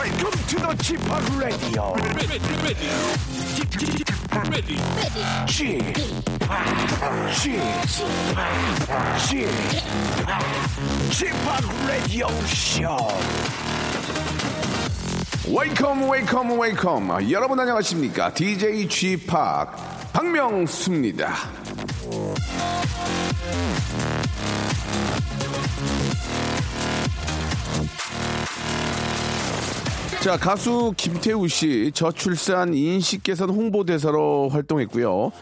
Welcome to the Chip Radio. Chip, Chip, Chip, Radio Show. 웨이컴 웨이컴 여러분 안녕하십니까 DJ G 팍 박명수입니다 자 가수 김태우 씨 저출산 인식개선 홍보대사로 활동했고요.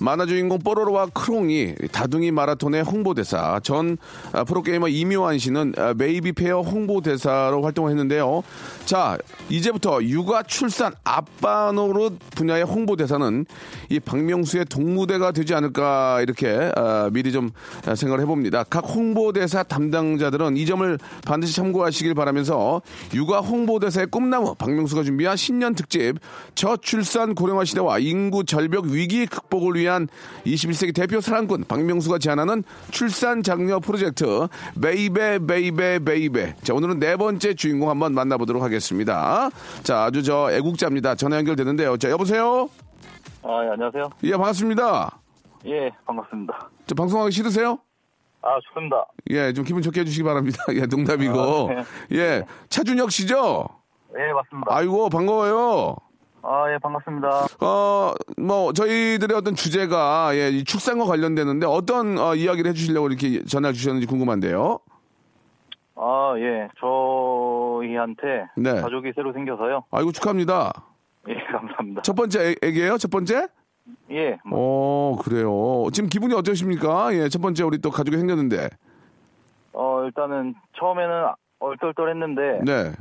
만화 주인공 뽀로로와 크롱이 다둥이 마라톤의 홍보대사 전 아, 프로게이머 임요환 씨는 아, 메이비 페어 홍보대사로 활동했는데요. 자 이제부터 육아 출산 아빠 노릇 분야의 홍보대사는 이 박명수의 독무대가 되지 않을까 이렇게 아, 미리 좀 생각을 해봅니다. 각 홍보대사 담당자들은 이 점을 반드시 참고하시길 바라면서 육아 홍보대사의 꿈나무 박명수가 준비한 신년 특집 저출산 고령화 시대와 인구 절벽 위기 극복을 위한 21세기 대표 사랑꾼 박명수가 제안하는 출산 장려 프로젝트 baby baby baby 자 오늘은 네 번째 주인공 한번 만나보도록 하겠습니다. 자 아주 저 애국자입니다. 전화 연결되는데요. 자 여보세요. 아, 예, 안녕하세요. 예 반갑습니다. 예, 반갑습니다. 저 방송하기 싫으세요? 아, 좋습니다. 예, 좀 기분 좋게 해주시기 바랍니다. 예, 농담이고. 아, 네. 예, 차준혁 씨죠? 예, 맞습니다. 아이고, 반가워요. 아, 예, 반갑습니다. 어, 뭐, 저희들의 어떤 주제가, 예, 이 축산과 관련되는데 어떤 어, 이야기를 해주시려고 이렇게 전화 주셨는지 궁금한데요. 아, 예, 저희한테 네. 가족이 새로 생겨서요. 아이고, 축하합니다. 예, 감사합니다. 첫 번째 애- 애기예요? 첫 번째? 예, 뭐, 어, 그래요. 지금 기분이 어떠십니까? 예, 첫 번째 우리 또 가족이 생겼는데. 어, 일단은 처음에는 얼떨떨했는데, 네.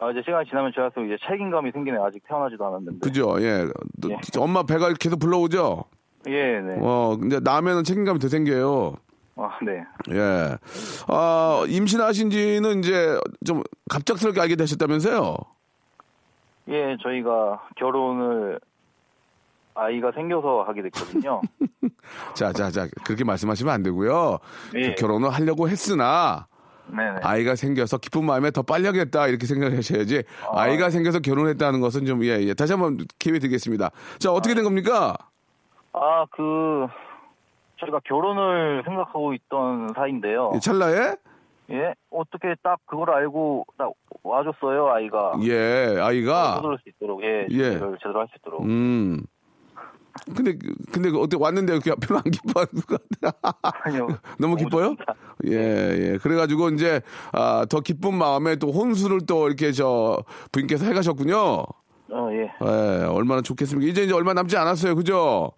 아, 이제 시간이 지나면 지날수록 이제 책임감이 생기네. 아직 태어나지도 않았는데. 그죠? 예. 또 예. 엄마 배가 계속 불러오죠? 예, 네. 어, 근데 나면은 책임감이 더 생겨요. 아, 네. 예. 아, 임신하신 지는 이제 좀 갑작스럽게 알게 되셨다면서요? 예, 저희가 결혼을 아이가 생겨서 하게 됐거든요. 자, 자, 자, 그렇게 말씀하시면 안 되고요. 예. 결혼을 하려고 했으나 네네. 아이가 생겨서 기쁜 마음에 더 빨리 하겠다 이렇게 생각하셔야지 아이가 생겨서 결혼했다는 것은 좀 예, 예. 다시 한번 기회 드리겠습니다. 자, 어떻게 된 겁니까? 아, 그, 저희가 결혼을 생각하고 있던 사이인데요. 예, 찰나에? 예, 어떻게 딱 그걸 알고 딱 와줬어요, 아이가. 예, 아이가 서두를 수 있도록, 예, 예. 제대로 할 수 있도록. 음. 근데 근데 그 어떻게 왔는데 이렇게 별로 안 기뻐하는 것 같아. 아니요. 너무 기뻐요? 좋습니다. 예, 예. 그래가지고 이제, 아, 더 기쁜 마음에 또 혼수를 또 이렇게 저 부인께서 해가셨군요. 어, 예. 예, 얼마나 좋겠습니까? 이제 이제 얼마 남지 않았어요. 그죠?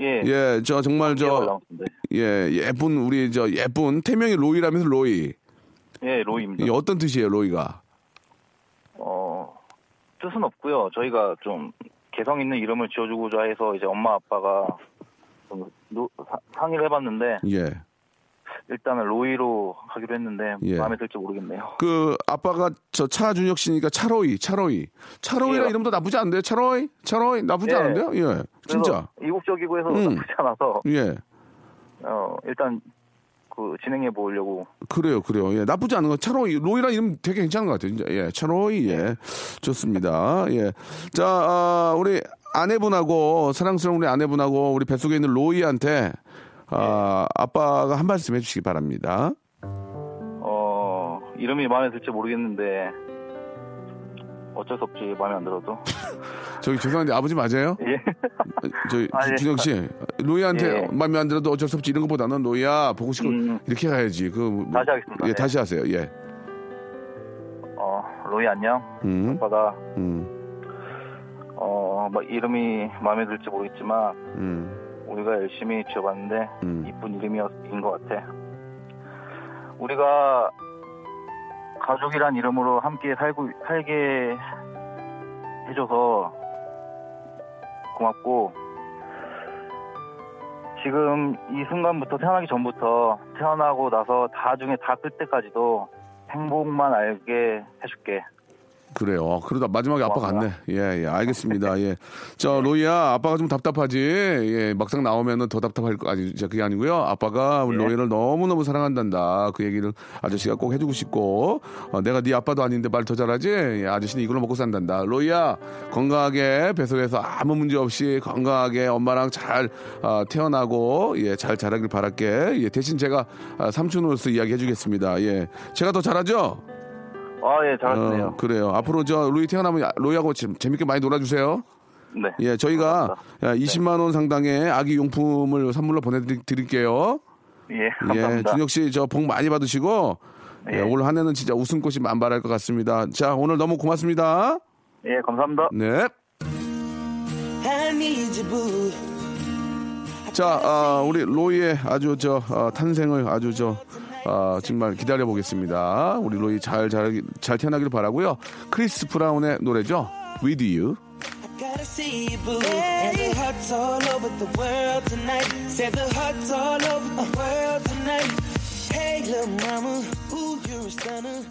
예. 예, 저 정말 저. 예, 예쁜 우리 저 예쁜 태명이 로이라면서 로이. 예, 로이입니다. 이게 어떤 뜻이에요, 로이가? 어, 뜻은 없고요. 저희가 좀 개성 있는 이름을 지어주고자 해서 이제 엄마 아빠가 좀 노- 사- 상의를 해봤는데 예. 일단은 로이로 하기로 했는데 예. 마음에 들지 모르겠네요. 그 아빠가 저 차준혁 씨니까 차로이, 차로이. 차로이라 예. 이름도 나쁘지 않은데요? 차로이? 차로이? 나쁘지 예. 않은데요? 예. 진짜. 이국적이고 해서 음. 나쁘지 않아서 예. 어, 일단 그 진행해 보려고 그래요, 그래요. 예, 나쁘지 않은 거. 차로이, 로이라 이름 되게 괜찮은 것 같아요. 진짜. 예, 차로이, 예. 좋습니다. 예. 자, 아, 우리 아내분하고, 사랑스러운 우리 아내분하고, 우리 뱃속에 있는 로이한테, 아, 아빠가 한 말씀 해주시기 바랍니다. 어, 이름이 마음에 들지 모르겠는데 어쩔 수 없지 마음에 안 들어도 저기 죄송한데 아버지 맞아요? 예. 저희 아, 예. 준영 씨, 로이한테 예. 마음에 안 들어도 어쩔 수 없지 이런 것보다는 로이야 보고 싶고 음. 이렇게 가야지. 그 뭐- 다시 하겠습니다. 예, 네. 다시 하세요. 예. 어, 로이 안녕. 음, 아빠가 음, 어, 뭐 이름이 마음에 들지 모르겠지만 음, 우리가 열심히 지어봤는데 음. 이쁜 이름이었인 것 같아. 우리가 가족이란 이름으로 함께 살고 살게 해줘서 고맙고 지금 이 순간부터 태어나기 전부터 태어나고 나서 다클 때까지도 행복만 알게 해줄게. 그래요. 그러다 마지막에 아빠 갔네. 예, 예, 알겠습니다. 예. 저, 로이야, 아빠가 좀 답답하지. 예, 막상 나오면은 더 답답할 거, 아니, 그게 아니고요. 아빠가 우리 예. 로이를 너무너무 사랑한단다. 그 얘기를 아저씨가 꼭 해주고 싶고, 어, 내가 네 아빠도 아닌데 말 더 잘하지? 예, 아저씨는 이걸로 먹고 산단다. 로이야, 건강하게 배속해서 아무 문제 없이 건강하게 엄마랑 잘 어, 태어나고, 예, 잘 자라길 바랄게. 예, 대신 제가 아, 삼촌으로서 이야기 해주겠습니다. 예. 제가 더 잘하죠? 아, 예, 잘하시네요. 어, 그래요. 앞으로 저 로이 태어나면 로이하고 재- 재밌게 많이 놀아주세요. 네. 예, 저희가 감사합니다. 20만 원 상당의 아기 용품을 선물로 보내드릴게요. 예, 예, 감사합니다. 준혁 씨 저 복 많이 받으시고 예, 예. 올 한해는 진짜 웃음꽃이 만발할 것 같습니다. 자, 오늘 너무 고맙습니다. 예, 감사합니다. 네. 자, 아, 우리 로이의 아주 저 어, 탄생을 아주 저 어, 정말 기다려 보겠습니다. 우리 로이 잘, 잘, 잘 태어나길 바라고요. 크리스 브라운의 노래죠. With You. Gotta see you, boo. And the hearts all over the world tonight. Said the hearts all over the world tonight. Hey, little mama, ooh, you're a stunner.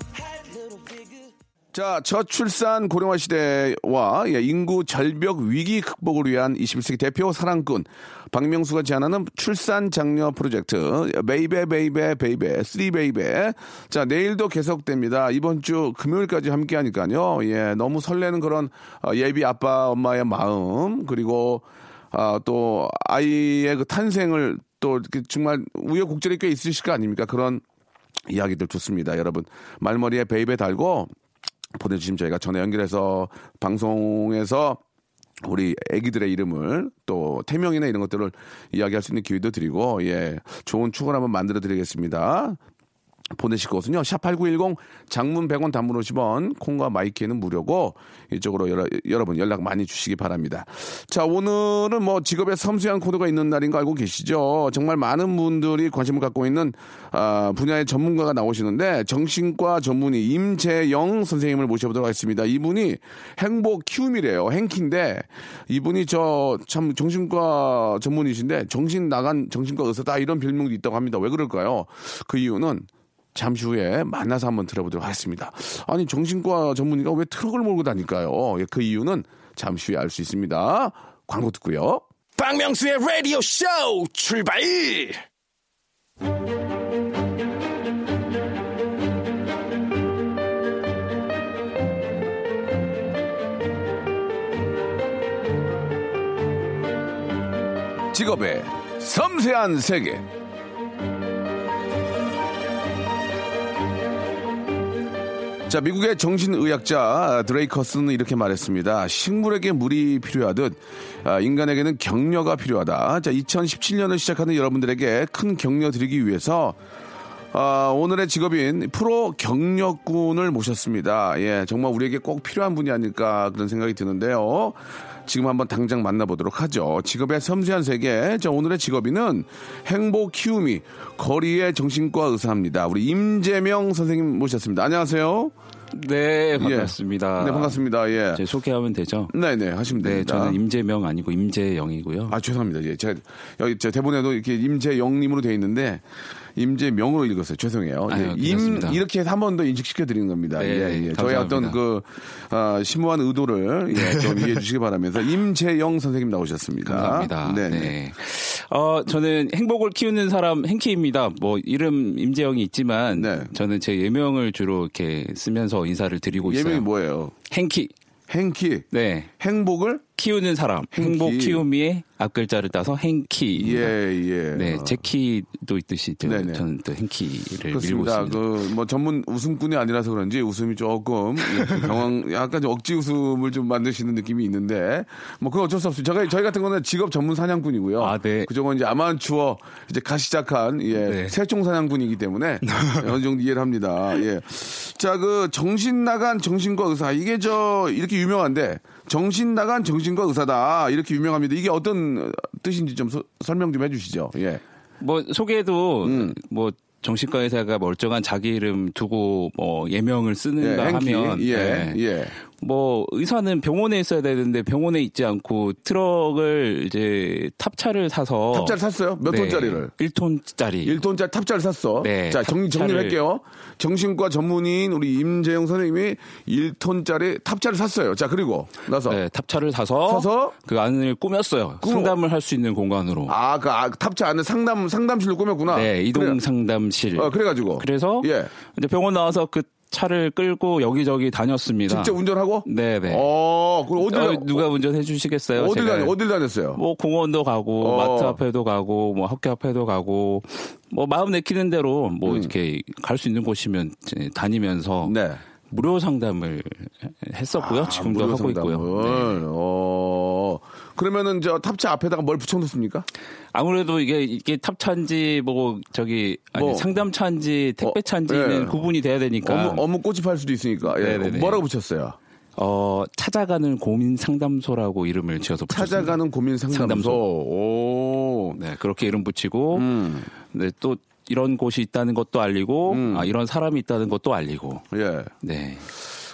자, 저출산 고령화 시대와 예, 인구 절벽 위기 극복을 위한 21세기 대표 사랑꾼 박명수가 제안하는 출산 장려 프로젝트 baby baby baby three baby. 자 내일도 계속됩니다. 이번 주 금요일까지 함께 하니까요. 예 너무 설레는 그런 어, 예비 아빠 엄마의 마음 그리고 아, 또 아이의 그 탄생을 또 이렇게 정말 우여곡절이 꽤 있으실 거 아닙니까? 그런 이야기들 좋습니다. 여러분 말머리에 baby 달고 보내주시면 저희가 전화 연결해서 방송에서 우리 애기들의 이름을 또 태명이나 이런 것들을 이야기할 수 있는 기회도 드리고 예 좋은 추억을 한번 만들어 드리겠습니다. 보내실 곳은요. 샵8910 장문 100원 단문 50원 콩과 마이K는 무료고 이쪽으로 여러, 여러분 연락 많이 주시기 바랍니다. 자 오늘은 뭐 직업의 섬세한 코너가 있는 날인 거 알고 계시죠? 정말 많은 분들이 관심을 갖고 있는 아, 분야의 전문가가 나오시는데 정신과 전문의 임재영 선생님을 모셔보도록 하겠습니다. 이분이 행복 키움이래요. 행키인데 이분이 저 참 정신과 전문의신데 정신 나간 정신과 의사다 이런 별명도 있다고 합니다. 왜 그럴까요? 그 이유는 잠시 후에 만나서 한번 들어보도록 하겠습니다. 아니 정신과 전문의가 왜 트럭을 몰고 다닐까요? 예, 그 이유는 잠시 후에 알 수 있습니다. 광고 듣고요. 박명수의 라디오 쇼 출발! 직업의 섬세한 세계. 자, 미국의 정신의학자 드레이커스는 이렇게 말했습니다. 식물에게 물이 필요하듯 아, 인간에게는 격려가 필요하다. 자, 2017년을 시작하는 여러분들에게 큰 격려 드리기 위해서 아, 오늘의 직업인 프로 경력군을 모셨습니다. 예, 정말 우리에게 꼭 필요한 분이 아닐까 그런 생각이 드는데요. 지금 한번 당장 만나보도록 하죠. 직업의 섬세한 세계. 자, 오늘의 직업인은 행복 키움이 거리의 정신과 의사입니다. 우리 임재명 선생님 모셨습니다. 안녕하세요. 네, 반갑습니다. 네, 반갑습니다. 예. 제 소개하면 되죠? 네네, 하시면 네, 됩니다. 저는 임재명 아니고 임재영이고요. 아, 죄송합니다. 예, 제가 여기 제 대본에도 이렇게 임재영님으로 되어 있는데 임재명으로 읽었어요. 죄송해요. 예, 아유, 임 괜찮습니다. 이렇게 해서 한 번 더 인식시켜 드리는 겁니다. 네, 예, 예. 저희 어떤. 그 아, 심오한 의도를 예, 좀 이해해 주시기 바라면서 임재영 선생님 나오셨습니다. 감사합니다. 네. 네. 네. 어, 저는 행복을 키우는 사람 행키입니다. 뭐 이름 임재영이 있지만 네. 저는 제 예명을 주로 이렇게 쓰면서 인사를 드리고 있어요. 예명이 뭐예요? 행키. 행키. 네. 행복을 키우는 사람. 행키. 행복 키우미의 앞글자를 따서 행키. 예, 예. 네, 제키도 있듯이 저, 네네. 저는 또 행키를 밀고 그렇습니다. 있습니다. 그뭐 전문 웃음꾼이 아니라서 그런지 웃음이 조금 예, 경황 약간 좀 억지 웃음을 좀 만드시는 느낌이 있는데 뭐 그건 어쩔 수 없어요. 저희 저희 같은 거는 직업 전문 사냥꾼이고요. 아, 네. 그쪽은 이제 아마추어 이제 가 시작한 예 네. 새총 사냥꾼이기 때문에 어느 정도 이해를 합니다. 예. 자, 그 정신 나간 정신과 의사 이게 저 이렇게 유명한데 정신 나간 정신과 의사다 이렇게 유명합니다. 이게 어떤 뜻인지 좀 소- 설명 좀 해주시죠. 예. 뭐 소개도 음. 뭐 정신과 의사가 멀쩡한 자기 이름 두고 뭐 예명을 쓰는가 예. 하면 예, 네. 예. 뭐 의사는 병원에 있어야 되는데 병원에 있지 않고 트럭을 이제 탑차를 사서 탑자를 샀어요? 몇 네, 톤짜리를? 1톤짜리. 1톤짜리 탑자를 샀어. 네, 자, 정리, 탑차를- 정리할게요. 정신과 전문의인 우리 임재영 선생님이 1톤짜리 탑자를 샀어요. 자, 그리고 나서. 네, 탑차를 사서, 사서? 그 안을 꾸몄어요. 꾸며. 상담을 할 수 있는 공간으로. 아, 그 아, 탑차 안에 상담, 상담실로 꾸몄구나. 네, 이동 그래, 상담실. 어, 그래 가지고. 그래서 예. 이제 병원 나와서 그 차를 끌고 여기저기 다녔습니다. 직접 운전하고? 네네. 어, 그럼 어딜, 어, 누가 운전해 주시겠어요? 제가 다녔, 어딜 다녔어요? 뭐 공원도 가고 어. 마트 앞에도 가고 뭐 학교 앞에도 가고 뭐 마음 내키는 대로 뭐 이렇게 갈 수 있는 곳이면 다니면서 음. 네. 무료 상담을 했었고요. 지금도 아, 무료 하고 있고요. 상담을. 네. 어. 그러면은 저 탑차 앞에다가 뭘 붙여놓습니까? 아무래도 이게 이게 탑차인지 뭐 저기 아니 뭐. 상담차인지 택배차인지는 예. 구분이 돼야 되니까 어묵, 어묵 꽃이 팔 수도 있으니까. 예. 네네네. 뭐라고 붙였어요? 어 찾아가는 고민 상담소라고 이름을 지어서 붙였습니다. 찾아가는 고민 상담소. 상담소. 오. 네 그렇게 이름 붙이고 음. 네, 또 이런 곳이 있다는 것도 알리고 아, 이런 사람이 있다는 것도 알리고 예. 네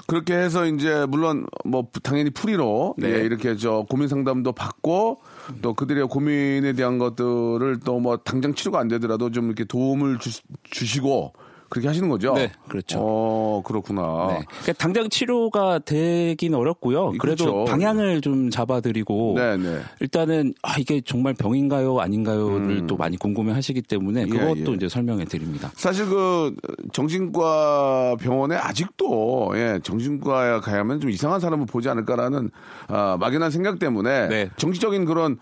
그렇게 해서 이제 물론 뭐 당연히 풀이로 네. 예, 이렇게 저 고민 상담도 받고 또 그들의 고민에 대한 것들을 또 뭐 당장 치료가 안 되더라도 좀 이렇게 도움을 주, 주시고 그렇게 하시는 거죠? 네, 그렇죠. 어, 그렇구나. 네. 그러니까 당장 치료가 되긴 어렵고요. 그래도 그렇죠. 방향을 좀 잡아드리고 네, 네. 일단은 아 이게 정말 병인가요 아닌가요를 또 많이 궁금해하시기 때문에 그것도 음. 예. 이제 설명해 드립니다. 사실 그 정신과 병원에 아직도 예, 정신과에 가야면 좀 이상한 사람을 보지 않을까라는 아, 막연한 생각 때문에 네. 정치적인 그런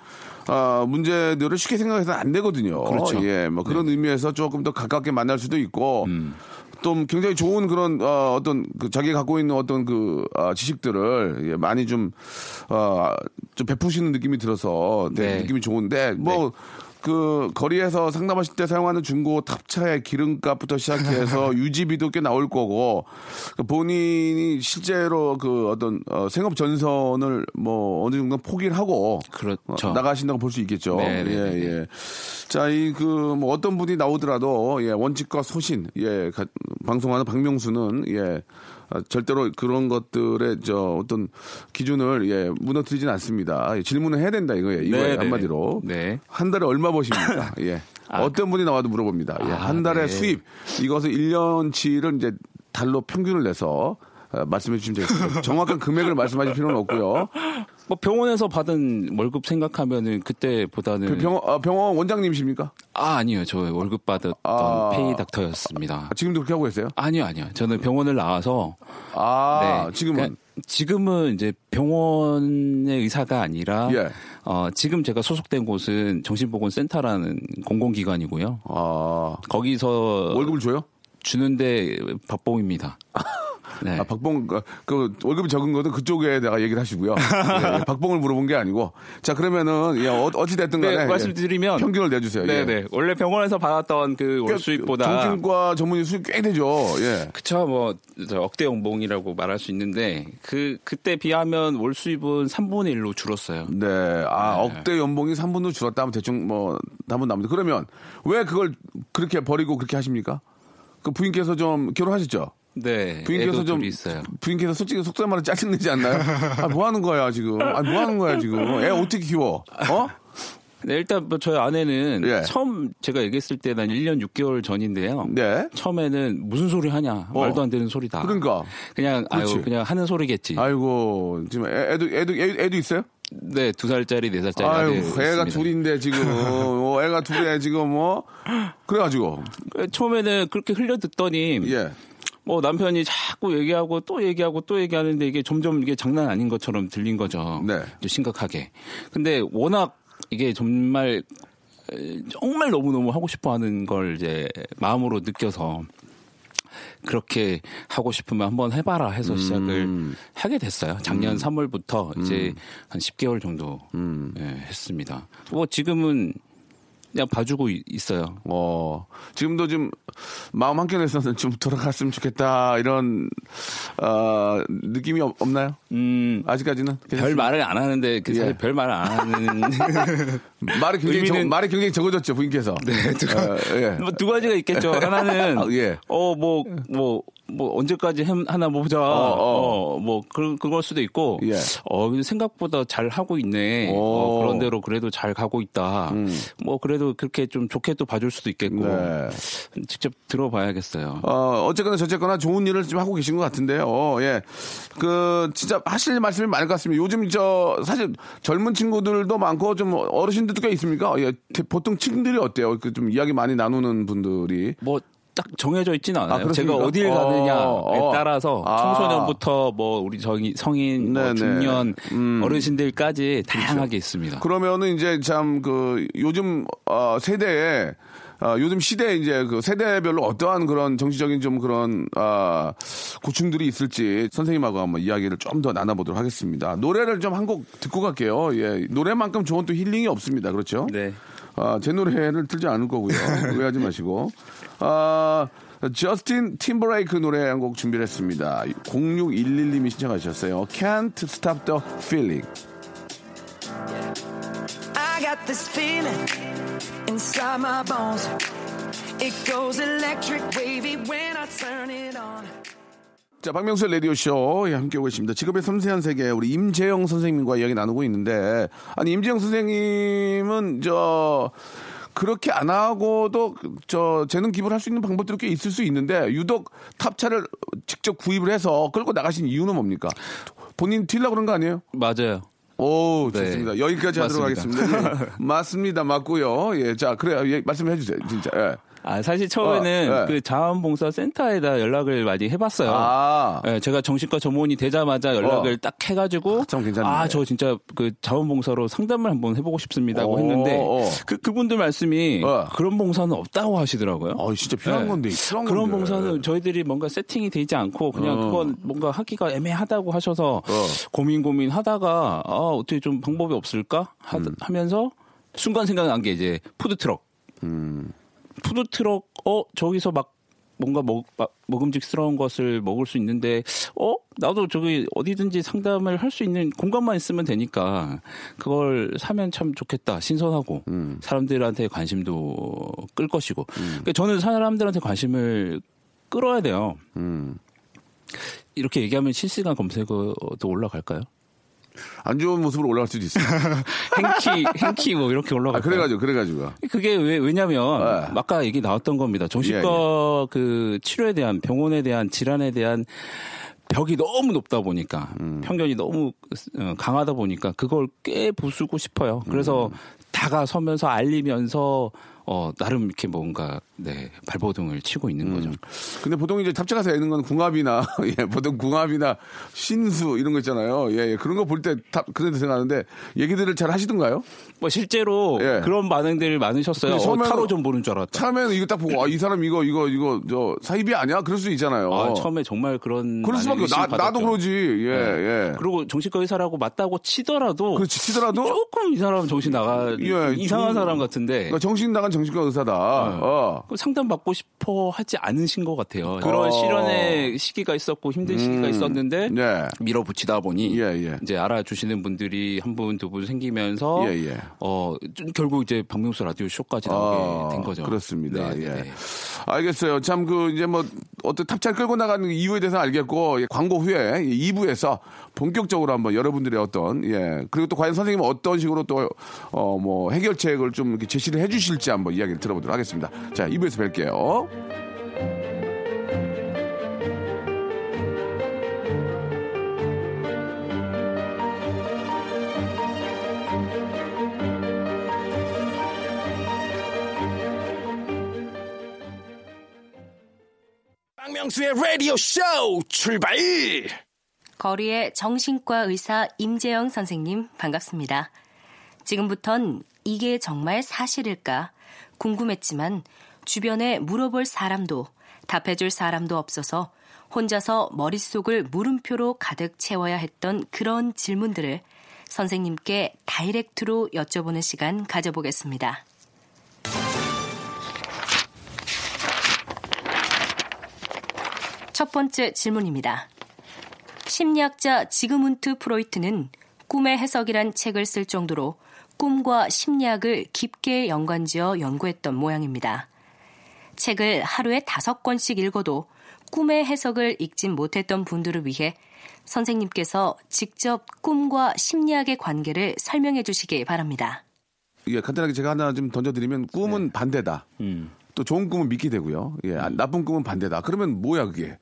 아, 문제들을 쉽게 생각해서는 안 되거든요. 그렇죠. 예, 뭐 그런 의미에서 조금 더 가깝게 만날 수도 있고 음. 또 굉장히 좋은 그런 어, 어떤 그 자기가 갖고 있는 어떤 그 아, 지식들을 예, 많이 좀, 어, 좀 베푸시는 느낌이 들어서 네, 네. 느낌이 좋은데 뭐 그 거리에서 상담하실 때 사용하는 중고 탑차의 기름값부터 시작해서 유지비도 꽤 나올 거고 그 본인이 실제로 그 어떤 어, 생업 전선을 뭐 어느 정도 포기를 하고 그렇죠. 어, 나가신다고 볼 수 있겠죠. 네, 네, 예, 네, 네. 예. 자, 이 그 뭐 어떤 분이 나오더라도 예, 원칙과 소신 예, 가- 방송하는 박명수는 예. 아, 절대로 그런 것들의 저 어떤 기준을 예, 무너뜨리진 않습니다. 예, 질문을 해야 된다 이거예요. 이거예요. 네, 네, 한마디로. 네. 한 달에 얼마 버십니까? 예. 아. 어떤 분이 나와도 물어봅니다. 예. 아, 한 달에 네. 수입 이것을 1년치를 이제 달로 평균을 내서 어, 말씀해 주시면 되겠습니다. 정확한 금액을 말씀하실 필요는 없고요. 뭐 병원에서 받은 월급 생각하면은 그때보다는 그 병원, 아, 병원 원장님이십니까? 아 아니요 저 월급 받았던 아. 페이 닥터였습니다. 아, 지금도 그렇게 하고 계세요? 아니요 아니요 저는 병원을 나와서 아, 네. 지금은 그러니까 지금은 이제 병원의 의사가 아니라 예. 어, 지금 제가 소속된 곳은 정신보건센터라는 공공기관이고요. 아, 거기서 월급을 줘요? 주는데 박봉입니다. 네. 아, 박봉, 그, 그 월급이 적은 것은 그쪽에다가 얘기를 하시고요. 예, 예, 박봉을 물어본 게 아니고. 자, 그러면은, 예, 어, 어찌됐든 간에. 네, 예, 말씀드리면 평균을 내주세요. 예. 네네 원래 병원에서 받았던 그 월 수입보다 정신과 전문의 수입 꽤 되죠. 예. 그쵸 뭐저 억대 연봉이라고 말할 수 있는데 그 그때 비하면 월 수입은 3분의 1로 줄었어요. 네. 아, 억대 연봉이 3분으로 줄었다 하면 대충 뭐, 답은 납니다. 그러면 왜 그걸 그렇게 버리고 그렇게 하십니까? 그 부인께서 좀 결혼하셨죠? 네. 부인께서 애도 좀 있어요. 부인께서 솔직히 속된 말로 짜증내지 않나요? 아, 뭐 하는 거야, 지금? 아, 뭐 하는 거야, 지금? 애 어떻게 키워? 어? 네, 일단 뭐 저희 아내는 예. 처음 제가 얘기했을 때는 1년 6개월 전인데요. 네. 처음에는 무슨 소리 하냐 어. 말도 안 되는 소리다. 그러니까. 그냥 그렇지. 아유 그냥 하는 소리겠지. 아이고, 지금 애, 애도, 애도, 애, 애도 있어요? 네, 두 살짜리, 네 살짜리 아유, 애가 있습니다. 둘인데 지금, 어, 애가 둘에 지금 뭐, 그래가지고, 처음에는 그렇게 흘려 듣더니 예. 뭐 남편이 자꾸 얘기하고 또 얘기하고 또 얘기하는데 이게 점점 이게 장난 아닌 것처럼 들린 거죠. 네. 좀 심각하게. 근데 워낙 이게 정말 에, 정말 너무너무 하고 싶어 하는 걸 이제 마음으로 느껴서 그렇게 하고 싶으면 한번 해봐라 해서 음. 시작을 하게 됐어요. 작년 3월부터 이제 한 10개월 정도 예, 했습니다. 뭐 지금은 그냥 봐주고 이- 있어요. 어, 지금도 좀 마음 한켠에서는 좀 돌아갔으면 좋겠다 이런 어, 느낌이 없, 나요 음, 아직까지는 별 괜찮습니까? 말을 안 하는데 그 사실 예. 별 말을 안 하는 말이 굉장히 적, 의미는- 말이 굉장히 적어졌죠 부인께서. 네, 예. 뭐 두 가지가 있겠죠. 하나는 아, 예. 어뭐뭐 뭐 언제까지 햄 하나 보자. 어. 어뭐 그 그걸 수도 있고. 예. 어 생각보다 잘 하고 있네. 오. 어, 그런 대로 그래도 잘 가고 있다. 뭐 그래도 그렇게 좀 좋게 또 봐줄 수도 있겠고. 네. 직접 들어봐야겠어요. 어, 어쨌거나 저쨌거나 좋은 일을 좀 하고 계신 것 같은데요. 어, 예. 그, 진짜 하실 말씀이 많을 것 같습니다. 요즘 저, 사실 젊은 친구들도 많고 좀 어르신들도 꽤 있습니까? 예. 대- 보통 친구들이 어때요? 그 좀 이야기 많이 나누는 분들이. 뭐 딱 정해져 있지는 않아요. 그렇습니까? 제가 어딜 어, 가느냐에 어. 따라서 아. 청소년부터 뭐 우리 저기 성인, 뭐. 중년, 음. 어르신들까지 다양하게 있습니다. 그러면은 이제 참 그 요즘 어, 세대에 어, 요즘 시대에 이제 그 세대별로 어떠한 그런 정치적인 좀 그런 아, 고충들이 있을지 선생님하고 한번 이야기를 좀 더 나눠보도록 하겠습니다. 노래를 좀 한 곡 듣고 갈게요. 예, 노래만큼 좋은 또 힐링이 없습니다. 그렇죠? 네. 아, 제 노래를 틀지 않을 거고요. 오해하지 마시고. 아, 저스틴 팀버레이크 노래 한 곡 준비를 했습니다. 0611님이 신청하셨어요. Can't Stop the Feeling. I got this feeling inside my bones. It goes electric wavy when I turn it on. 자, 박명수의 라디오쇼 예, 함께하고 계십니다. 직업의 섬세한 세계, 우리 임재영 선생님과 이야기 나누고 있는데, 아니, 임재영 선생님은, 저, 그렇게 안 하고도, 저, 재능 기부를 할 수 있는 방법들이 꽤 있을 수 있는데, 유독 탑차를 직접 구입을 해서 끌고 나가신 이유는 뭡니까? 본인 튀려고 그런 거 아니에요? 맞아요. 오, 네. 좋습니다. 여기까지 하도록 맞습니다. 하겠습니다. 예, 맞습니다. 맞고요. 예, 자, 그래요. 예, 말씀해 주세요. 진짜. 예. 아, 사실 처음에는 어, 네. 그 자원봉사 센터에다 연락을 많이 해봤어요. 아. 예, 제가 정신과 전문의 되자마자 연락을 어. 딱 해가지고 참 괜찮네. 아, 저 진짜 그 자원봉사로 상담을 한번 해보고 싶습니다고 어, 했는데 어. 그 그분들 말씀이 어. 그런 봉사는 없다고 하시더라고요. 어, 진짜 필요한 네. 건데, 필요한 그런 건데. 봉사는 저희들이 뭔가 세팅이 되지 않고 그냥 어. 그건 뭔가 하기가 애매하다고 하셔서 어. 고민 고민 하다가 아, 어떻게 좀 방법이 없을까 하, 음. 하면서 순간 생각난 게 이제 푸드 트럭. 음. 푸드 트럭 어 저기서 막 뭔가 먹, 막 먹음직스러운 것을 먹을 수 있는데 어 나도 저기 어디든지 상담을 할 수 있는 공간만 있으면 되니까 그걸 사면 참 좋겠다 신선하고 음. 사람들한테 관심도 끌 것이고 그러니까 저는 사람들한테 관심을 끌어야 돼요 음. 이렇게 얘기하면 실시간 검색어도 올라갈까요? 안 좋은 모습으로 올라갈 수도 있어요. 행키 행키 뭐 이렇게 아, 올라갈까요? 그래가지고, 그래가지고. 그게 왜, 왜냐면, 네. 아까 얘기 나왔던 겁니다. 정신과 예, 그 치료에 대한, 병원에 대한, 질환에 대한 벽이 너무 높다 보니까, 음. 편견이 너무 어, 강하다 보니까, 그걸 깨 부수고 싶어요. 그래서 음. 다가서면서 알리면서, 어, 나름 이렇게 뭔가, 네, 발버둥을 치고 있는 거죠. 근데 보통 이제 탑재 가서 애는 건 궁합이나, 예, 보통 궁합이나 신수 이런 거 있잖아요. 예, 예. 그런 거 볼때 탑, 그런 데 생각하는데 얘기들을 잘 하시던가요? 뭐 실제로 예. 그런 반응들이 많으셨어요. 어, 처음에는- 타로 좀 보는 줄 알았다. 처음에는 이거 딱 보고, 아, 이 사람 이거, 이거, 이거, 저, 사이비 아니야? 그럴 수도 있잖아요. 아, 처음에 정말 그런. 그럴 수밖에, 나, 의심을 나도 받았죠. 그러지. 예, 예. 그리고 정신과 의사라고 맞다고 치더라도 그렇지, 치더라도? 조금 이 사람 정신 나가 예, 이상한 좀- 사람 같은데 그러니까 정신 나간 정신과 의사다. 어. 그 상담 받고 싶어 하지 않으신 것 같아요. 그런 어. 실현의 시기가 있었고 힘든 시기가 음, 있었는데 네. 밀어붙이다 보니 예, 예. 이제 알아주시는 분들이 한 분 두분 생기면서 예, 예. 어좀 결국 이제 박명수 라디오 쇼까지 나오게 아, 된 거죠. 그렇습니다. 네, 예. 네, 네. 알겠어요. 참 그 이제 뭐 어떤 탑차를 끌고 나가는 이유에 대해서는 알겠고 예, 광고 후에 2부에서 본격적으로 한번 여러분들의 어떤 예 그리고 또 과연 선생님은 어떤 식으로 또 어 뭐 해결책을 좀 이렇게 제시를 해주실지 한번 이야기를 들어보도록 하겠습니다. 자 2부에서 뵐게요. 박명수의 라디오 쇼 출발! 거리의 정신과 의사 임재영 선생님 반갑습니다. 지금부턴 이게 정말 사실일까 궁금했지만 주변에 물어볼 사람도 답해줄 사람도 없어서 혼자서 머릿속을 물음표로 가득 채워야 했던 그런 질문들을 선생님께 다이렉트로 여쭤보는 시간 가져보겠습니다. 첫 번째 질문입니다. 심리학자 지그문트 프로이트는 꿈의 해석이란 책을 쓸 정도로 꿈과 심리학을 깊게 연관지어 연구했던 모양입니다. 책을 하루에 다섯 권씩 읽어도 꿈의 해석을 읽진 못했던 분들을 위해 선생님께서 직접 꿈과 심리학의 관계를 설명해 주시기 바랍니다. 예, 간단하게 제가 하나 좀 던져드리면 꿈은 반대다. 음. 또 좋은 꿈은 믿게 되고요. 예, 안- 나쁜 꿈은 반대다. 그러면 뭐야 그게?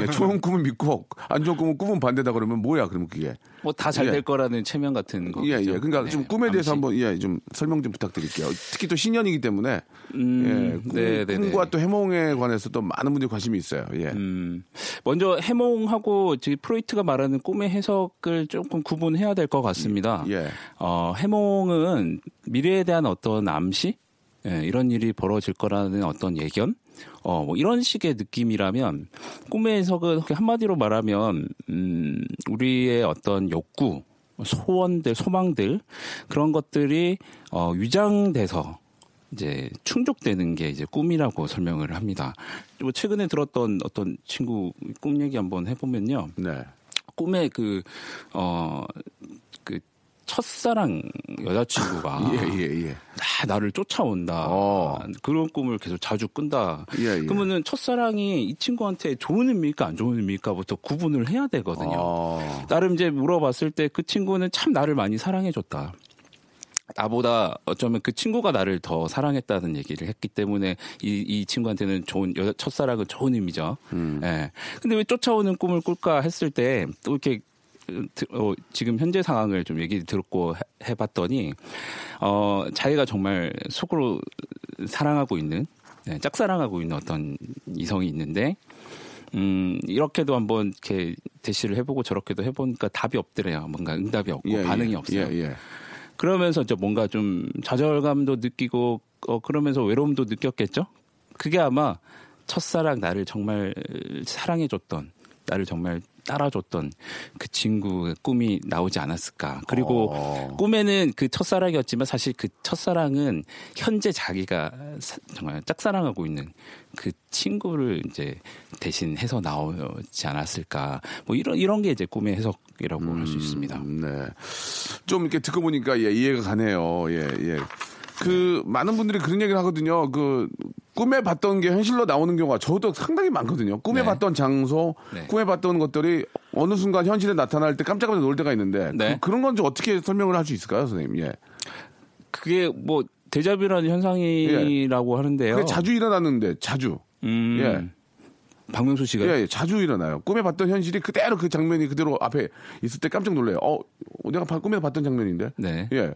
예, 좋은 꿈은 믿고 안 좋은 꿈은 꿈은 반대다 그러면 뭐야 그러면 그게? 뭐 다 잘될 예. 거라는 체면 같은 거. 예, 예. 그러니까 좀 꿈에 대해서. 한번 예, 좀 설명 좀 부탁드릴게요. 특히 또 신년이기 때문에 음, 예, 꿈, 네, 네, 꿈과 네. 또 해몽에 관해서 또 많은 분들이 관심이 있어요. 예. 음, 먼저 해몽하고 지금 프로이트가 말하는 꿈의 해석을 조금 구분해야 될 것 같습니다. 예. 어, 해몽은 미래에 대한 어떤 암시, 예, 이런 일이 벌어질 거라는 어떤 예견, 어, 뭐 이런 식의 느낌이라면 꿈의 해석은 한마디로 말하면 음, 우리의 어떤 욕구, 소원들, 소망들 그런 것들이 어, 위장돼서 이제 충족되는 게 이제 꿈이라고 설명을 합니다. 뭐 최근에 들었던 어떤 친구 꿈 얘기 한번 해보면요. 네. 꿈에 그, 어, 그 첫사랑 여자친구가 예, 예, 예. 다 나를 쫓아온다. 어. 그런 꿈을 계속 자주 꾼다. 예, 예. 그러면은 첫사랑이 이 친구한테 좋은 의미일까 안 좋은 의미일까부터 구분을 해야 되거든요. 어. 나름 이제 물어봤을 때 그 친구는 참 나를 많이 사랑해줬다. 나보다 어쩌면 그 친구가 나를 더 사랑했다는 얘기를 했기 때문에 이, 이 친구한테는 좋은 여자 첫사랑은 좋은 의미죠. 음. 예. 근데 왜 쫓아오는 꿈을 꿀까 했을 때 또 이렇게 어, 지금 현재 상황을 좀 얘기 듣고 해- 해봤더니 어 자기가 정말 속으로 사랑하고 있는 네, 짝사랑하고 있는 어떤 이성이 있는데 음 이렇게도 한번 이렇게 대시를 해보고 저렇게도 해보니까 답이 없더래요. 뭔가 응답이 없고 예, 반응이 예. 없어요. 예, 예. 그러면서 이제 뭔가 좀 좌절감도 느끼고 어 그러면서 외로움도 느꼈겠죠. 그게 아마 첫사랑 나를 정말 사랑해줬던 나를 정말 따라줬던 그 친구의 꿈이 나오지 않았을까. 그리고 어. 꿈에는 그 첫사랑이었지만 사실 그 첫사랑은 현재 자기가 사- 정말 짝사랑하고 있는 그 친구를 이제 대신 해서 나오지 않았을까. 뭐 이런 이런 게 이제 꿈의 해석이라고 할수 있습니다. 음, 네. 좀 이렇게 듣고 보니까 예, 이해가 가네요. 예, 예. 그 많은 분들이 그런 얘기를 하거든요. 그 꿈에 봤던 게 현실로 나오는 경우가 저도 상당히 많거든요. 꿈에 네. 봤던 장소, 네. 꿈에 봤던 것들이 어느 순간 현실에 나타날 때 깜짝깜짝 놀 때가 있는데 네. 그, 런 건 좀 어떻게 설명을 할 수 있을까요, 선생님? 예. 그게 뭐 데자뷰라는 현상이라고 하는데요. 그게 자주 일어나는데 자주. 음, 예. 박명수 씨가 예, 예, 자주 일어나요. 꿈에 봤던 현실이 그대로 그 장면이 그대로 앞에 있을 때 깜짝 놀래요. 어, 내가 바- 꿈에 봤던 장면인데. 네. 예.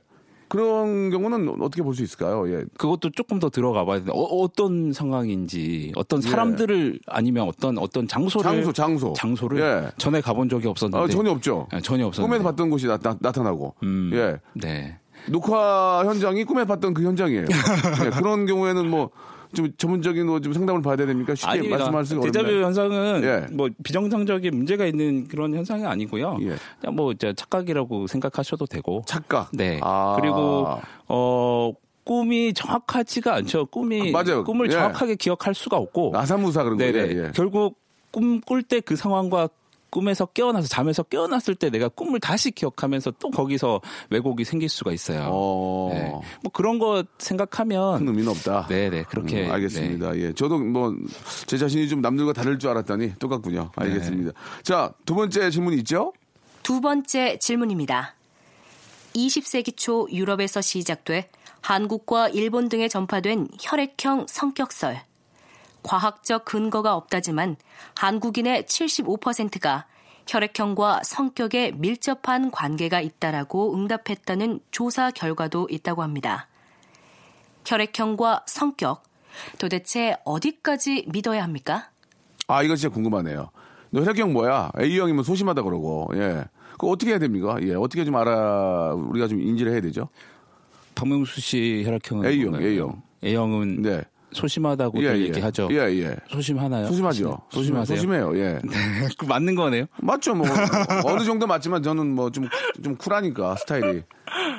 그런 경우는 어떻게 볼 수 있을까요? 예. 그것도 조금 더 들어가 봐야 되는데 어, 떤 상황인지 어떤 사람들을 아니면 어떤 어떤 장소를 예. 장소, 장소. 장소를 예. 전에 가본 적이 없었는데 아, 전혀 없죠. 예, 전혀 없었는데 꿈에서 봤던 곳이 나, 타나고 음. 예. 네. 녹화 현장이 꿈에 봤던 그 현장이에요. 예, 그런 경우에는 뭐, 좀 전문적인 뭐 좀 상담을 받아야 됩니까? 쉽게 아닙니다. 말씀할 수가 데자뷰 없나요? 현상은 예. 뭐 비정상적인 문제가 있는 그런 현상이 아니고요. 예. 그냥 뭐 이제 착각이라고 생각하셔도 되고. 착각. 네. 아. 그리고 어 꿈이 정확하지가 않죠. 꿈이 맞아요. 꿈을 예. 정확하게 기억할 수가 없고. 아사무사 그런. 거예요. 예. 결국 꿈 꿀 때 그 상황과 꿈에서 깨어나서 잠에서 깨어났을 때 내가 꿈을 다시 기억하면서 또 거기서 왜곡이 생길 수가 있어요. 어. 네. 뭐 그런 거 생각하면 큰 의미는 없다. 네네 그렇게 음, 알겠습니다. 예, 저도 뭐 제 자신이 좀 남들과 다를 줄 알았더니 똑같군요. 네. 알겠습니다. 자, 두 번째 질문 있죠? 두 번째 질문입니다. 20세기 초 유럽에서 시작돼 한국과 일본 등에 전파된 혈액형 성격설. 과학적 근거가 없다지만 한국인의 75%가 혈액형과 성격에 밀접한 관계가 있다라고 응답했다는 조사 결과도 있다고 합니다. 혈액형과 성격, 도대체 어디까지 믿어야 합니까? 아, 이거 진짜 궁금하네요. 너 혈액형 뭐야? A형이면 소심하다 그러고, 예. 그거 어떻게 해야 됩니까? 예, 어떻게 좀 알아, 우리가 좀 인지를 해야 되죠? 박명수 씨 혈액형은 A형? A형. A형은 네. 소심하다고 예, 예. 얘기하죠. 예, 예. 소심하나요? 소심하죠. 소심, 하세요 소심해요, 예. 그 맞는 거네요. 맞죠, 뭐. 어느 정도 맞지만 저는 뭐 좀, 좀 쿨하니까, 스타일이.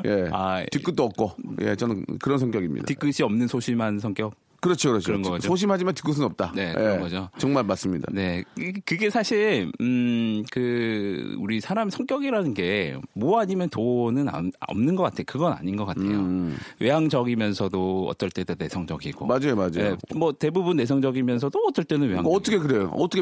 예. 아, 뒤끝도 없고, 예, 저는 그런 성격입니다. 뒤끝이 없는 소심한 성격. 그렇죠, 그렇죠. 그런 거죠. 소심하지만 뒷것은 없다. 네, 그런 거죠. 정말 맞습니다. 네, 이- 그게 사실 음 그 우리 사람 성격이라는 게 뭐 아니면 도는 안- 없는 것 같아요. 그건 아닌 것 같아요. 음. 외향적이면서도 어떨 때도 내성적이고. 맞아요, 맞아요. 네, 뭐 대부분 내성적이면서도 어떨 때는 외향적. 뭐 어떻게 그래요? 어떻게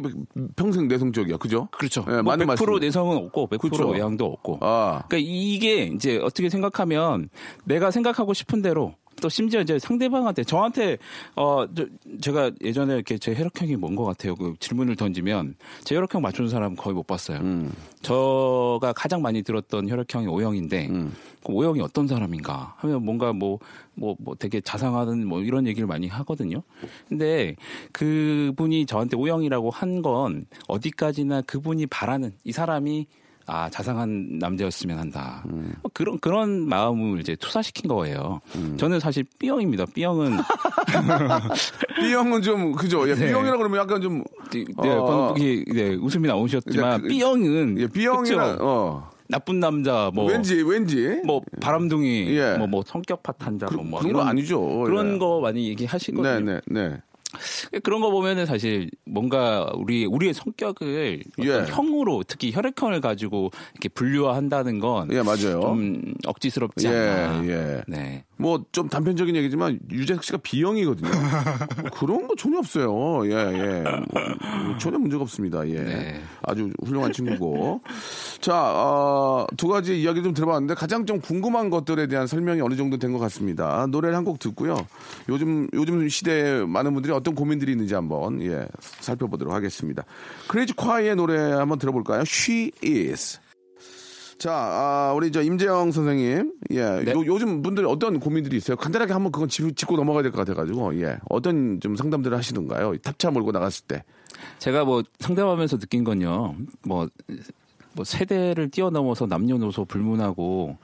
평생 내성적이야, 그죠? 그렇죠. 예, 뭐 맞는 100% 말씀. 내성은 없고 100% 그렇죠. 외향도 없고. 아, 그러니까 이게 이제 어떻게 생각하면 내가 생각하고 싶은 대로 또 심지어 이제 상대방한테 저한테 어 저, 제가 예전에 이렇게 제 혈액형이 뭔 것 같아요. 그 질문을 던지면 제 혈액형 맞추는 사람 거의 못 봤어요. 음. 저가 가장 많이 들었던 혈액형이 O형인데 음. 그 O형이 어떤 사람인가 하면 뭔가 뭐뭐뭐 되게 자상하는 뭐 이런 얘기를 많이 하거든요. 근데 그분이 저한테 O형이라고 한 건 어디까지나 그분이 바라는 이 사람이 아 자상한 남자였으면 한다. 음. 뭐 그런 그런 마음을 이제 투사시킨 거예요. 저는 사실 B형입니다. B형은 B형은 좀, 그죠? 예, 네. B형이라고 그러면 약간 좀, 네, 어. 이- 네, 웃음이 나오셨지만 예, 그- B형은 예, B형이랑, 그쵸? 어. 나쁜 남자 뭐 왠지, 왠지. 뭐 바람둥이 예. 뭐, 뭐 성격 파탄자 그, 뭐, 뭐 그런 거 아니죠. 그런 예. 거 많이 얘기하시거든요. 네, 네, 네. 그런 거 보면은 사실 뭔가 우리 우리의 성격을 예. 형으로 특히 혈액형을 가지고 이렇게 분류화한다는 건 예, 맞아요. 좀 억지스럽지 예, 않나. 예. 네. 뭐 좀 단편적인 얘기지만 유재석 씨가 B형이거든요. 뭐 그런 거 전혀 없어요. 예, 예. 뭐 전혀 문제가 없습니다. 예. 네. 아주 훌륭한 친구고. 자, 어, 두 가지 이야기 좀 들어봤는데 가장 좀 궁금한 것들에 대한 설명이 어느 정도 된 것 같습니다. 노래를 한 곡 듣고요. 요즘 요즘 시대에 많은 분들이 어떤 고민들이 있는지 한번 예, 살펴보도록 하겠습니다. 크레이지 콰이의 노래 한번 들어볼까요? She is. 자, 아, 우리 저 임재영 선생님, 예, 네. 요, 요즘 분들이 어떤 고민들이 있어요? 간단하게 한번 그건 짚, 짚고 넘어가야 될 것 같아가지고, 예, 어떤 좀 상담들을 하시던가요? 탑차 몰고 나갔을 때, 제가 뭐 상담하면서 느낀 건요. 뭐, 뭐 세대를 뛰어넘어서 남녀노소 불문하고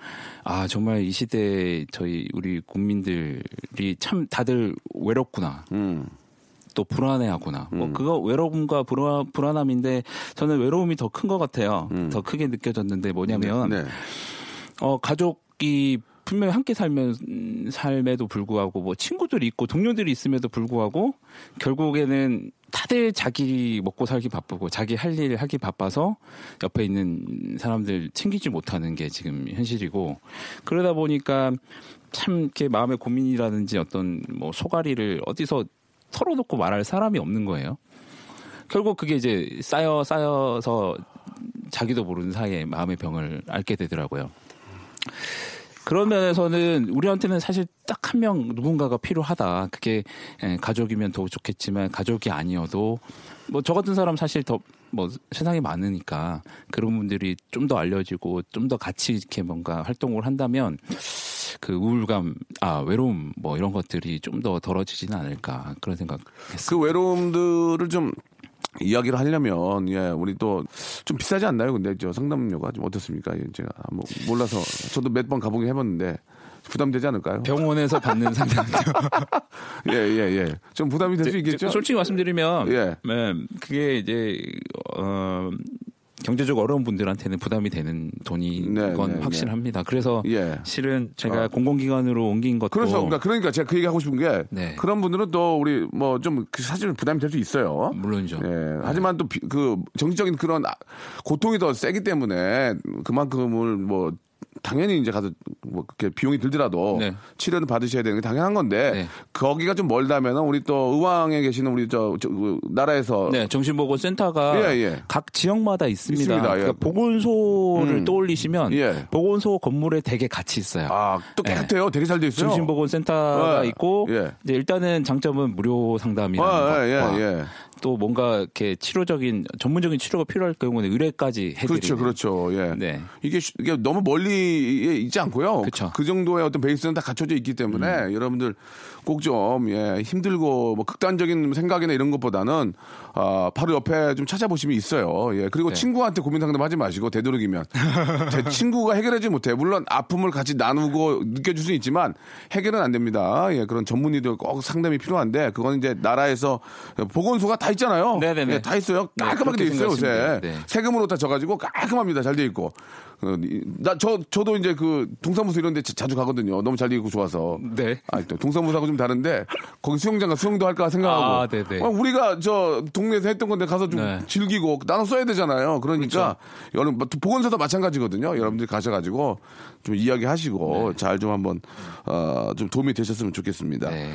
아 정말 이 시대에 저희 우리 국민들이 참 다들 외롭구나. 음, 또 불안해하구나. 뭐 그거 외로움과 불안, 불안함인데 저는 외로움이 더 큰 것 같아요. 더 크게 느껴졌는데 뭐냐면 네, 어 가족이 분명히 함께 살면 삶에도 불구하고 뭐 친구들이 있고 동료들이 있음에도 불구하고 결국에는 다들 자기 먹고 살기 바쁘고 자기 할 일 하기 바빠서 옆에 있는 사람들 챙기지 못하는 게 지금 현실이고 그러다 보니까 참 이렇게 마음의 고민이라든지 어떤 뭐 소가리를 어디서 털어놓고 말할 사람이 없는 거예요. 결국 그게 이제 쌓여 쌓여서 자기도 모르는 사이에 마음의 병을 앓게 되더라고요. 그런 면에서는 우리한테는 사실 딱 한 명 누군가가 필요하다. 그게 예, 가족이면 더 좋겠지만 가족이 아니어도 뭐 저 같은 사람 사실 더 뭐 세상에 많으니까 그런 분들이 좀 더 알려지고 좀 더 같이 이렇게 뭔가 활동을 한다면 그 우울감, 아 외로움 뭐 이런 것들이 좀 더 덜어지지는 않을까 그런 생각했어요. 그 외로움들을 좀 이야기를 하려면, 예, 우리 또 좀 비싸지 않나요? 근데 저 상담료가 좀 어떻습니까? 예, 제가 뭐 몰라서 저도 몇 번 가보긴 해봤는데 부담되지 않을까요? 병원에서 받는 상담. 예, 예, 예. 좀 부담이 될 수 있겠죠? 솔직히 말씀드리면, 예. 네, 그게 이제 어, 경제적 어려운 분들한테는 부담이 되는 돈이 네, 건 네, 확실합니다. 그래서 예. 실은 제가 어. 공공기관으로 옮긴 것도 그래서 그러니까, 그러니까 제가 그 얘기 하고 싶은 게 네. 그런 분들은 또 우리 뭐 좀 사실 부담이 될 수 있어요. 물론이죠. 예. 하지만 또 그 정신적인 그런 아- 고통이 더 세기 때문에 그만큼을 뭐 당연히 이제 가서 뭐 그렇게 비용이 들더라도 네. 치료를 받으셔야 되는 게 당연한 건데 네. 거기가 좀 멀다면은 우리 또 의왕에 계시는 우리 저, 저, 그 나라에서 네, 정신보건센터가 예, 예. 각 지역마다 있습니다. 있습니다. 예. 그러니까 보건소를 음. 떠올리시면 예. 보건소 건물에 되게 같이 있어요. 아, 또 깨끗해요. 되게 잘돼 있어요. 정신보건센터가 예. 있고 예. 이제 일단은 장점은 무료 상담이라는 아, 예, 예, 예. 또 뭔가 이렇게 치료적인 전문적인 치료가 필요할 경우는 의뢰까지 해드리는 그렇죠, 그렇죠. 예. 네. 이게, 쉬- 이게 너무 멀리 있지 않고요. 그쵸. 그 정도의 어떤 베이스는 다 갖춰져 있기 때문에 음. 여러분들 꼭 좀, 예, 힘들고 뭐 극단적인 생각이나 이런 것보다는 아, 바로 옆에 좀 찾아보시면 있어요. 예. 그리고 네. 친구한테 고민 상담 하지 마시고 되도록이면 제 친구가 해결하지 못해. 물론 아픔을 같이 나누고 느껴줄 수 있지만 해결은 안 됩니다. 예. 그런 전문의들 꼭 상담이 필요한데 그건 이제 나라에서 보건소가 다다 있잖아요. 네네네. 예, 다 있어요. 네, 깔끔하게 돼 그렇게 있어요, 요새. 네. 세금으로 다 져가지고 깔끔합니다. 잘 돼 있고. 어, 이- 나, 저, 저도 이제 그 동사무소 이런 데 자- 자주 가거든요. 너무 잘돼 있고 좋아서. 네. 아, 또 동사무소하고 좀 다른데 거기 수영장 가 수영도 할까 생각하고. 아, 네네. 어, 우리가 저 동네에서 했던 건데 가서 좀 네. 즐기고 나눠 써야 되잖아요. 그러니까 여러분 뭐 보건소도 마찬가지거든요. 여러분들이 가셔가지고 좀 이야기 하시고 잘좀 한번 어, 좀 도움이 되셨으면 좋겠습니다. 네.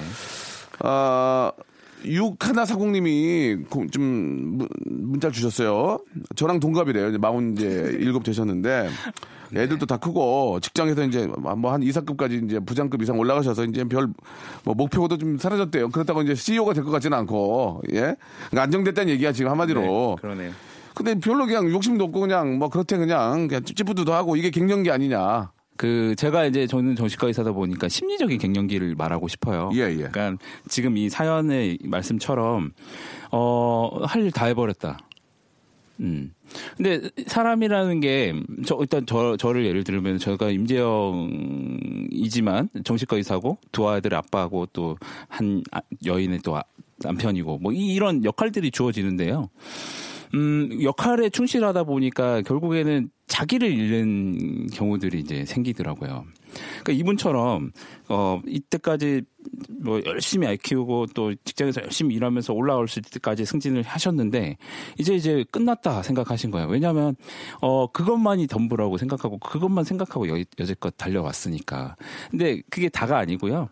아, 육하나 사공님이 고- 좀 문- 문자 주셨어요. 저랑 동갑이래요. 이제 마흔 이제 일곱 되셨는데 애들도 다 크고 직장에서 이제 뭐 한 이사급까지 이제 부장급 이상 올라가셔서 이제 별 뭐 목표도 좀 사라졌대요. 그렇다고 이제 CEO가 될 것 같지는 않고 예 그러니까 안정됐다는 얘기야 지금 한마디로. 네, 그러네요. 근데 별로 그냥 욕심도 없고 그냥 뭐 그렇대 그냥 그냥 찌뿌드도 하고 이게 갱년기 아니냐. 그 제가 이제 저는 정신과 의사다 보니까 심리적인 갱년기를 말하고 싶어요. 예, 예. 그러니까 지금 이 사연의 말씀처럼 어할 일 다 해버렸다. 음. 근데 사람이라는 게 저 일단 저 저를 예를 들면 제가 임재영이지만 정신과 의사고 두 아이들 아빠고 또 한 여인의 또 아- 남편이고 뭐 이- 이런 역할들이 주어지는데요. 음, 역할에 충실하다 보니까 결국에는 자기를 잃는 경우들이 이제 생기더라고요. 그러니까 이분처럼 어 이때까지 뭐 열심히 아이 키우고 또 직장에서 열심히 일하면서 올라올 수 때까지 승진을 하셨는데 이제 이제 끝났다 생각하신 거예요. 왜냐하면 어 그것만이 덤부라고 생각하고 그것만 생각하고 여, 여태껏 달려왔으니까. 근데 그게 다가 아니고요.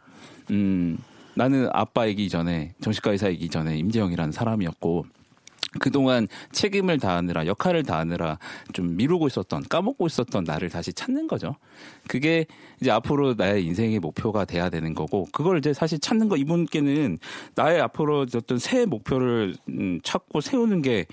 음 나는 아빠이기 전에 정신과 의사이기 전에 임재영이라는 사람이었고 그동안 책임을 다하느라 역할을 다하느라 좀 미루고 있었던 까먹고 있었던 나를 다시 찾는 거죠. 그게 이제 앞으로 나의 인생의 목표가 돼야 되는 거고 그걸 이제 사실 찾는 거 이분께는 나의 앞으로 어떤 새 목표를 음, 찾고 세우는 게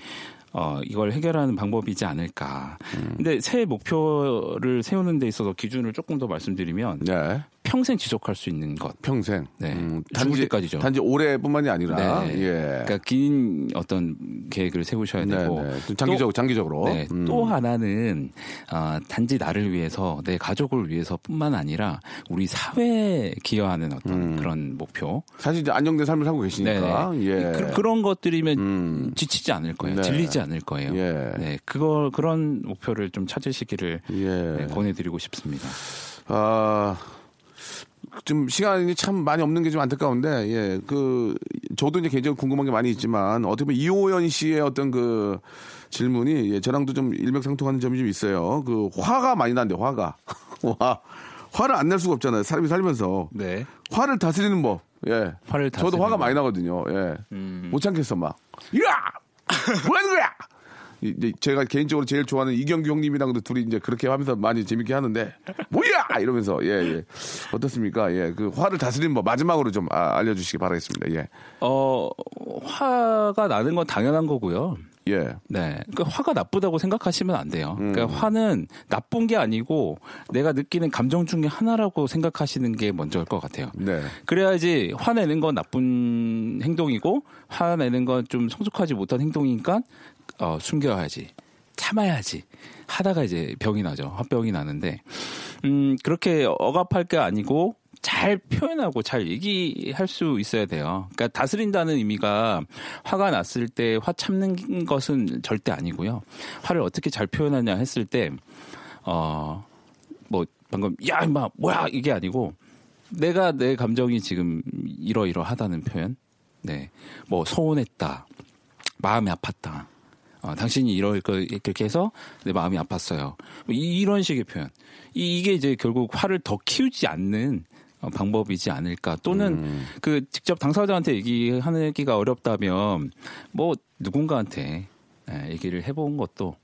어, 이걸 해결하는 방법이지 않을까. 근데 새 목표를 세우는 데 있어서 기준을 조금 더 말씀드리면 네. 평생 지속할 수 있는 것. 평생. 네. 음, 죽을 때까지죠. 단지 올해뿐만이 아니라 네. 예. 그러니까 긴 어떤 계획을 세우셔야 네, 되고 네. 좀 장기적, 또- 장기적으로. 네, 음. 또 하나는 어, 단지 나를 위해서 내 가족을 위해서뿐만 아니라 우리 사회에 기여하는 어떤 음. 그런 목표. 사실 이제 안정된 삶을 살고 계시니까. 네, 예. 그, 런 것들이면 음. 지치지 않을 거예요. 네. 질리지 않을 거예요. 예. 네, 그거 그런 목표를 좀 찾으시기를 예. 네, 권해드리고 싶습니다. 아, 좀 시간이 참 많이 없는 게 좀 안타까운데, 예, 그, 저도 이제 개인적으로 궁금한 게 많이 있지만, 어떻게 보면 이호연 씨의 어떤 그 질문이, 예, 저랑도 좀 일맥상통하는 점이 좀 있어요. 그, 화가 많이 난대, 화가. 화. 화를 안 낼 수가 없잖아요. 사람이 살면서. 네. 화를 다스리는 법. 예. 화를 저도 다스리는 화가 법. 많이 나거든요. 예. 음. 못 참겠어, 막. 야! 뭐 하는 거야! 이제 제가 개인적으로 제일 좋아하는 이경규 형님이랑도 둘이 이제 그렇게 하면서 많이 재밌게 하는데, 뭐야! 이러면서, 예, 예. 어떻습니까? 예. 그 화를 다스리는 법 마지막으로 좀 아, 알려주시기 바라겠습니다. 예. 어, 화가 나는 건 당연한 거고요. 예. 네. 그러니까 화가 나쁘다고 생각하시면 안 돼요. 음. 그러니까 화는 나쁜 게 아니고 내가 느끼는 감정 중에 하나라고 생각하시는 게 먼저일 것 같아요. 네. 그래야지 화내는 건 나쁜 행동이고 화내는 건 좀 성숙하지 못한 행동이니까 어, 숨겨야지. 참아야지. 하다가 이제 병이 나죠. 화병이 나는데 음, 그렇게 억압할 게 아니고 잘 표현하고 잘 얘기할 수 있어야 돼요. 그러니까 다스린다는 의미가 화가 났을 때 화 참는 것은 절대 아니고요. 화를 어떻게 잘 표현하냐 했을 때, 어, 뭐, 방금, 야, 임마, 뭐야, 이게 아니고, 내가 내 감정이 지금 이러이러하다는 표현. 네. 뭐, 서운했다. 마음이 아팠다. 어, 당신이 이럴 거, 그렇게 해서 내 마음이 아팠어요. 뭐 이, 이런 식의 표현. 이, 이게 이제 결국 화를 더 키우지 않는 어, 방법이지 않을까. 또는 그 직접 당사자한테 얘기하기가 어렵다면 뭐 누군가한테 예, 얘기를 해본 것도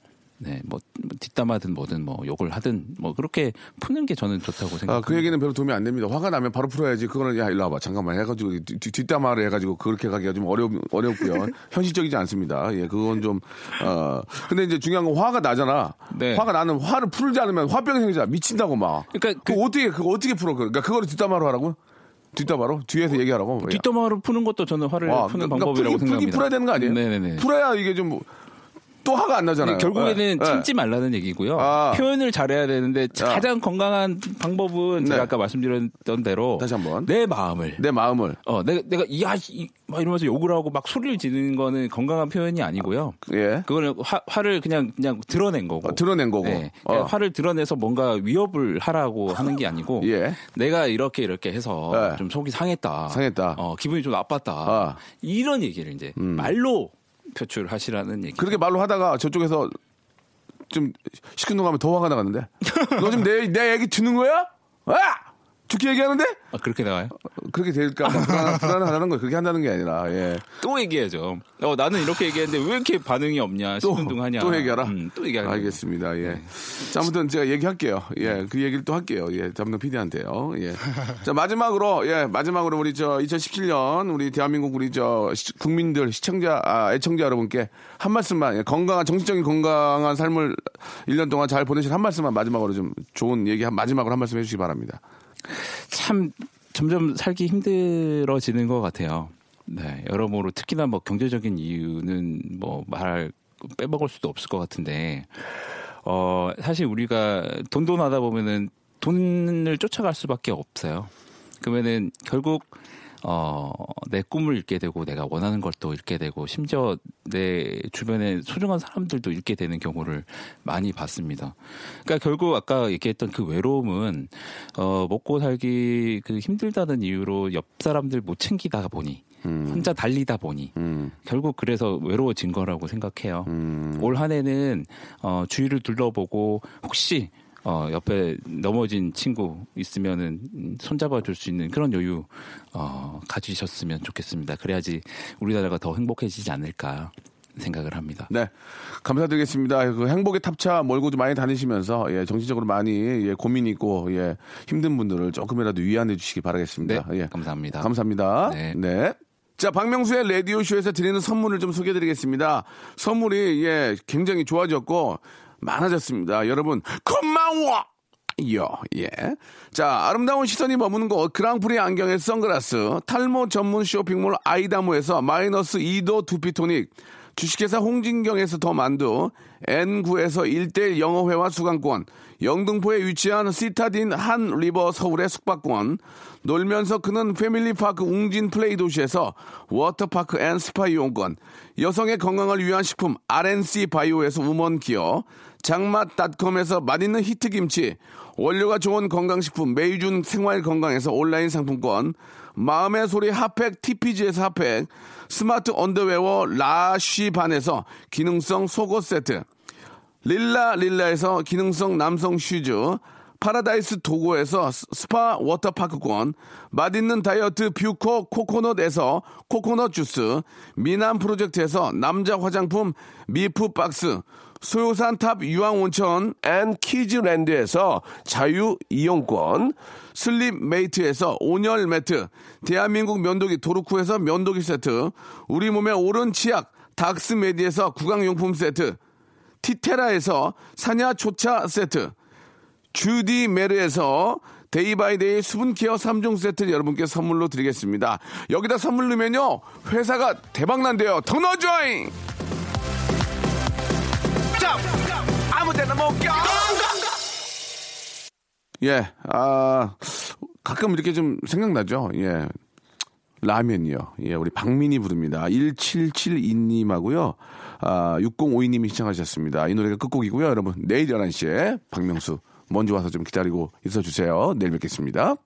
네, 뭐 뒷담화든 뭐든 뭐 욕을 하든 뭐 그렇게 푸는 게 저는 좋다고 아, 생각합니다. 그 얘기는 별로 도움이 안 됩니다. 화가 나면 바로 풀어야지. 그거는 야, 일로 와봐. 잠깐만 해가지고 뒷담화를 해가지고 그렇게 가기가 좀 어렵, 어렵고요. 현실적이지 않습니다. 예, 그건 좀, 어. 근데 이제 중요한 건 화가 나잖아. 네. 화가 나는 화를 풀지 않으면 화병이 생기잖아. 미친다고 막. 그러니까 그 어떻게, 그거 어떻게 풀어? 그러니까 그거를 뒷담화로 하라고? 뒷담화로? 뒤에서 얘기하라고? 뒷담화로 푸는 것도 저는 화를 와, 푸는 그러니까 방법이라고 풀기, 풀기 생각합니다. 풀어야 되는 거 아니에요? 네네네. 풀어야 이게 좀 또 화가 안 나잖아요. 결국에는 예, 예. 참지 말라는 얘기고요. 아. 표현을 잘해야 되는데 가장 건강한 방법은 제가 네. 아까 말씀드렸던 대로 다시 한번. 내 마음을 내 마음을 어 내가 내가 이야 이- 막 이러면서 욕을 하고 막 소리를 지르는 거는 건강한 표현이 아니고요. 예. 그거는 화, 화를 그냥 그냥 드러낸 거고. 어, 드러낸 거고. 네. 그냥 어. 화를 드러내서 뭔가 위협을 하라고 하는 게 아니고 예. 내가 이렇게 이렇게 해서 네. 좀 속이 상했다. 상했다. 어, 기분이 좀 나빴다. 아. 이런 얘기를 이제 음. 말로 표출하시라는 얘기. 그렇게 말로 하다가 저쪽에서 좀 시큰둥하면 더 화가 나갔는데. 너 지금 내, 내 얘기 듣는 거야? 아! 좋게 얘기하는데? 아, 그렇게 나와요? 그렇게 될까 불안, 불안하다는 거 그렇게 한다는 게 아니라, 예. 또 얘기해야죠. 어, 나는 이렇게 얘기했는데 왜 이렇게 반응이 없냐, 또, 시큰둥하냐. 또 얘기하라? 음, 또 얘기하라. 알겠습니다. 예. 자, 아무튼 제가 얘기할게요. 예. 그 얘기를 또 할게요. 예. 잡는 PD한테요. 예. 자, 마지막으로, 예. 마지막으로 우리 저 2017년 우리 대한민국 우리 저 시- 국민들, 시청자, 아, 애청자 여러분께 한 말씀만, 예. 건강한, 정신적인 건강한 삶을 1년 동안 잘 보내실 한 말씀만 마지막으로 좀 좋은 얘기 한, 마지막으로 한 말씀 해주시기 바랍니다. 참 점점 살기 힘들어지는 것 같아요. 네, 여러모로 특히나 뭐 경제적인 이유는 뭐 말 빼먹을 수도 없을 것 같은데, 어 사실 우리가 돈돈하다 보면은 돈을 쫓아갈 수밖에 없어요. 그러면은 결국 어, 내 꿈을 잃게 되고 내가 원하는 걸또 잃게 되고 심지어 내 주변에 소중한 사람들도 잃게 되는 경우를 많이 봤습니다. 그러니까 결국 아까 얘기했던 그 외로움은 어, 먹고 살기 그 힘들다는 이유로 옆 사람들 못 챙기다 보니 혼자 달리다 보니 음. 결국 그래서 외로워진 거라고 생각해요. 음. 올 한 해는 어, 주위를 둘러보고 혹시 어, 옆에 넘어진 친구 있으면은 음, 손잡아 줄 수 있는 그런 여유 어, 가지셨으면 좋겠습니다. 그래야지 우리나라가 더 행복해지지 않을까 생각을 합니다. 네. 감사드리겠습니다. 그 행복의 탑차 좀 많이 다니시면서 예, 정신적으로 많이 예, 고민 있고 예, 힘든 분들을 조금이라도 위안해 주시기 바라겠습니다. 네, 예. 감사합니다. 감사합니다. 네. 자, 박명수의 라디오쇼에서 드리는 선물을 좀 소개해 드리겠습니다. 선물이, 예, 굉장히 좋아졌고, 많아졌습니다. 여러분, 고마워! 요, 예. 자, 아름다운 시선이 머무는 곳, 그랑프리 안경의 선글라스, 탈모 전문 쇼핑몰 아이다모에서 마이너스 2도 두피토닉, 주식회사 홍진경에서 더 만두, N9에서 1대 영어회화 수강권, 영등포에 위치한 시타딘 한 리버 서울의 숙박권, 놀면서 크는 패밀리파크 웅진 플레이 도시에서 워터파크 and 스파 이용권, 여성의 건강을 위한 식품 RNC 바이오에서 우먼 기어, 장맛닷컴에서 맛있는 히트김치, 원료가 좋은 건강식품 메이준 생활건강에서 온라인 상품권, 마음의 소리 핫팩 TPG에서 핫팩, 스마트 언더웨어 라쉬반에서 기능성 속옷 세트, 릴라 릴라에서 기능성 남성 슈즈, 파라다이스 도고에서 스- 스파 워터파크권, 맛있는 다이어트 뷰코 코코넛에서 코코넛 주스, 미남 프로젝트에서 남자 화장품 미프 박스, 소요산 탑 유황온천 and 키즈랜드에서 자유 이용권, 슬립 메이트에서 온열 매트, 대한민국 면도기 도루코에서 면도기 세트, 우리 몸의 오른 치약 닥스메디에서 구강용품 세트, 티테라에서 산야초차 세트, 주디 메르에서 데이바이데이 수분케어 3종 세트를 여러분께 선물로 드리겠습니다. 여기다 선물 넣으면요, 회사가 대박난대요. 더 넣어줘잉! 못 껴! 예, 아, 가끔 이렇게 좀 생각나죠? 예. 라면이요. 예, 우리 박민이 부릅니다. 1772님하고요. 아, 6052님이 시청하셨습니다. 이 노래가 끝곡이고요. 여러분, 내일 11시에 박명수 먼저 와서 좀 기다리고 있어 주세요. 내일 뵙겠습니다.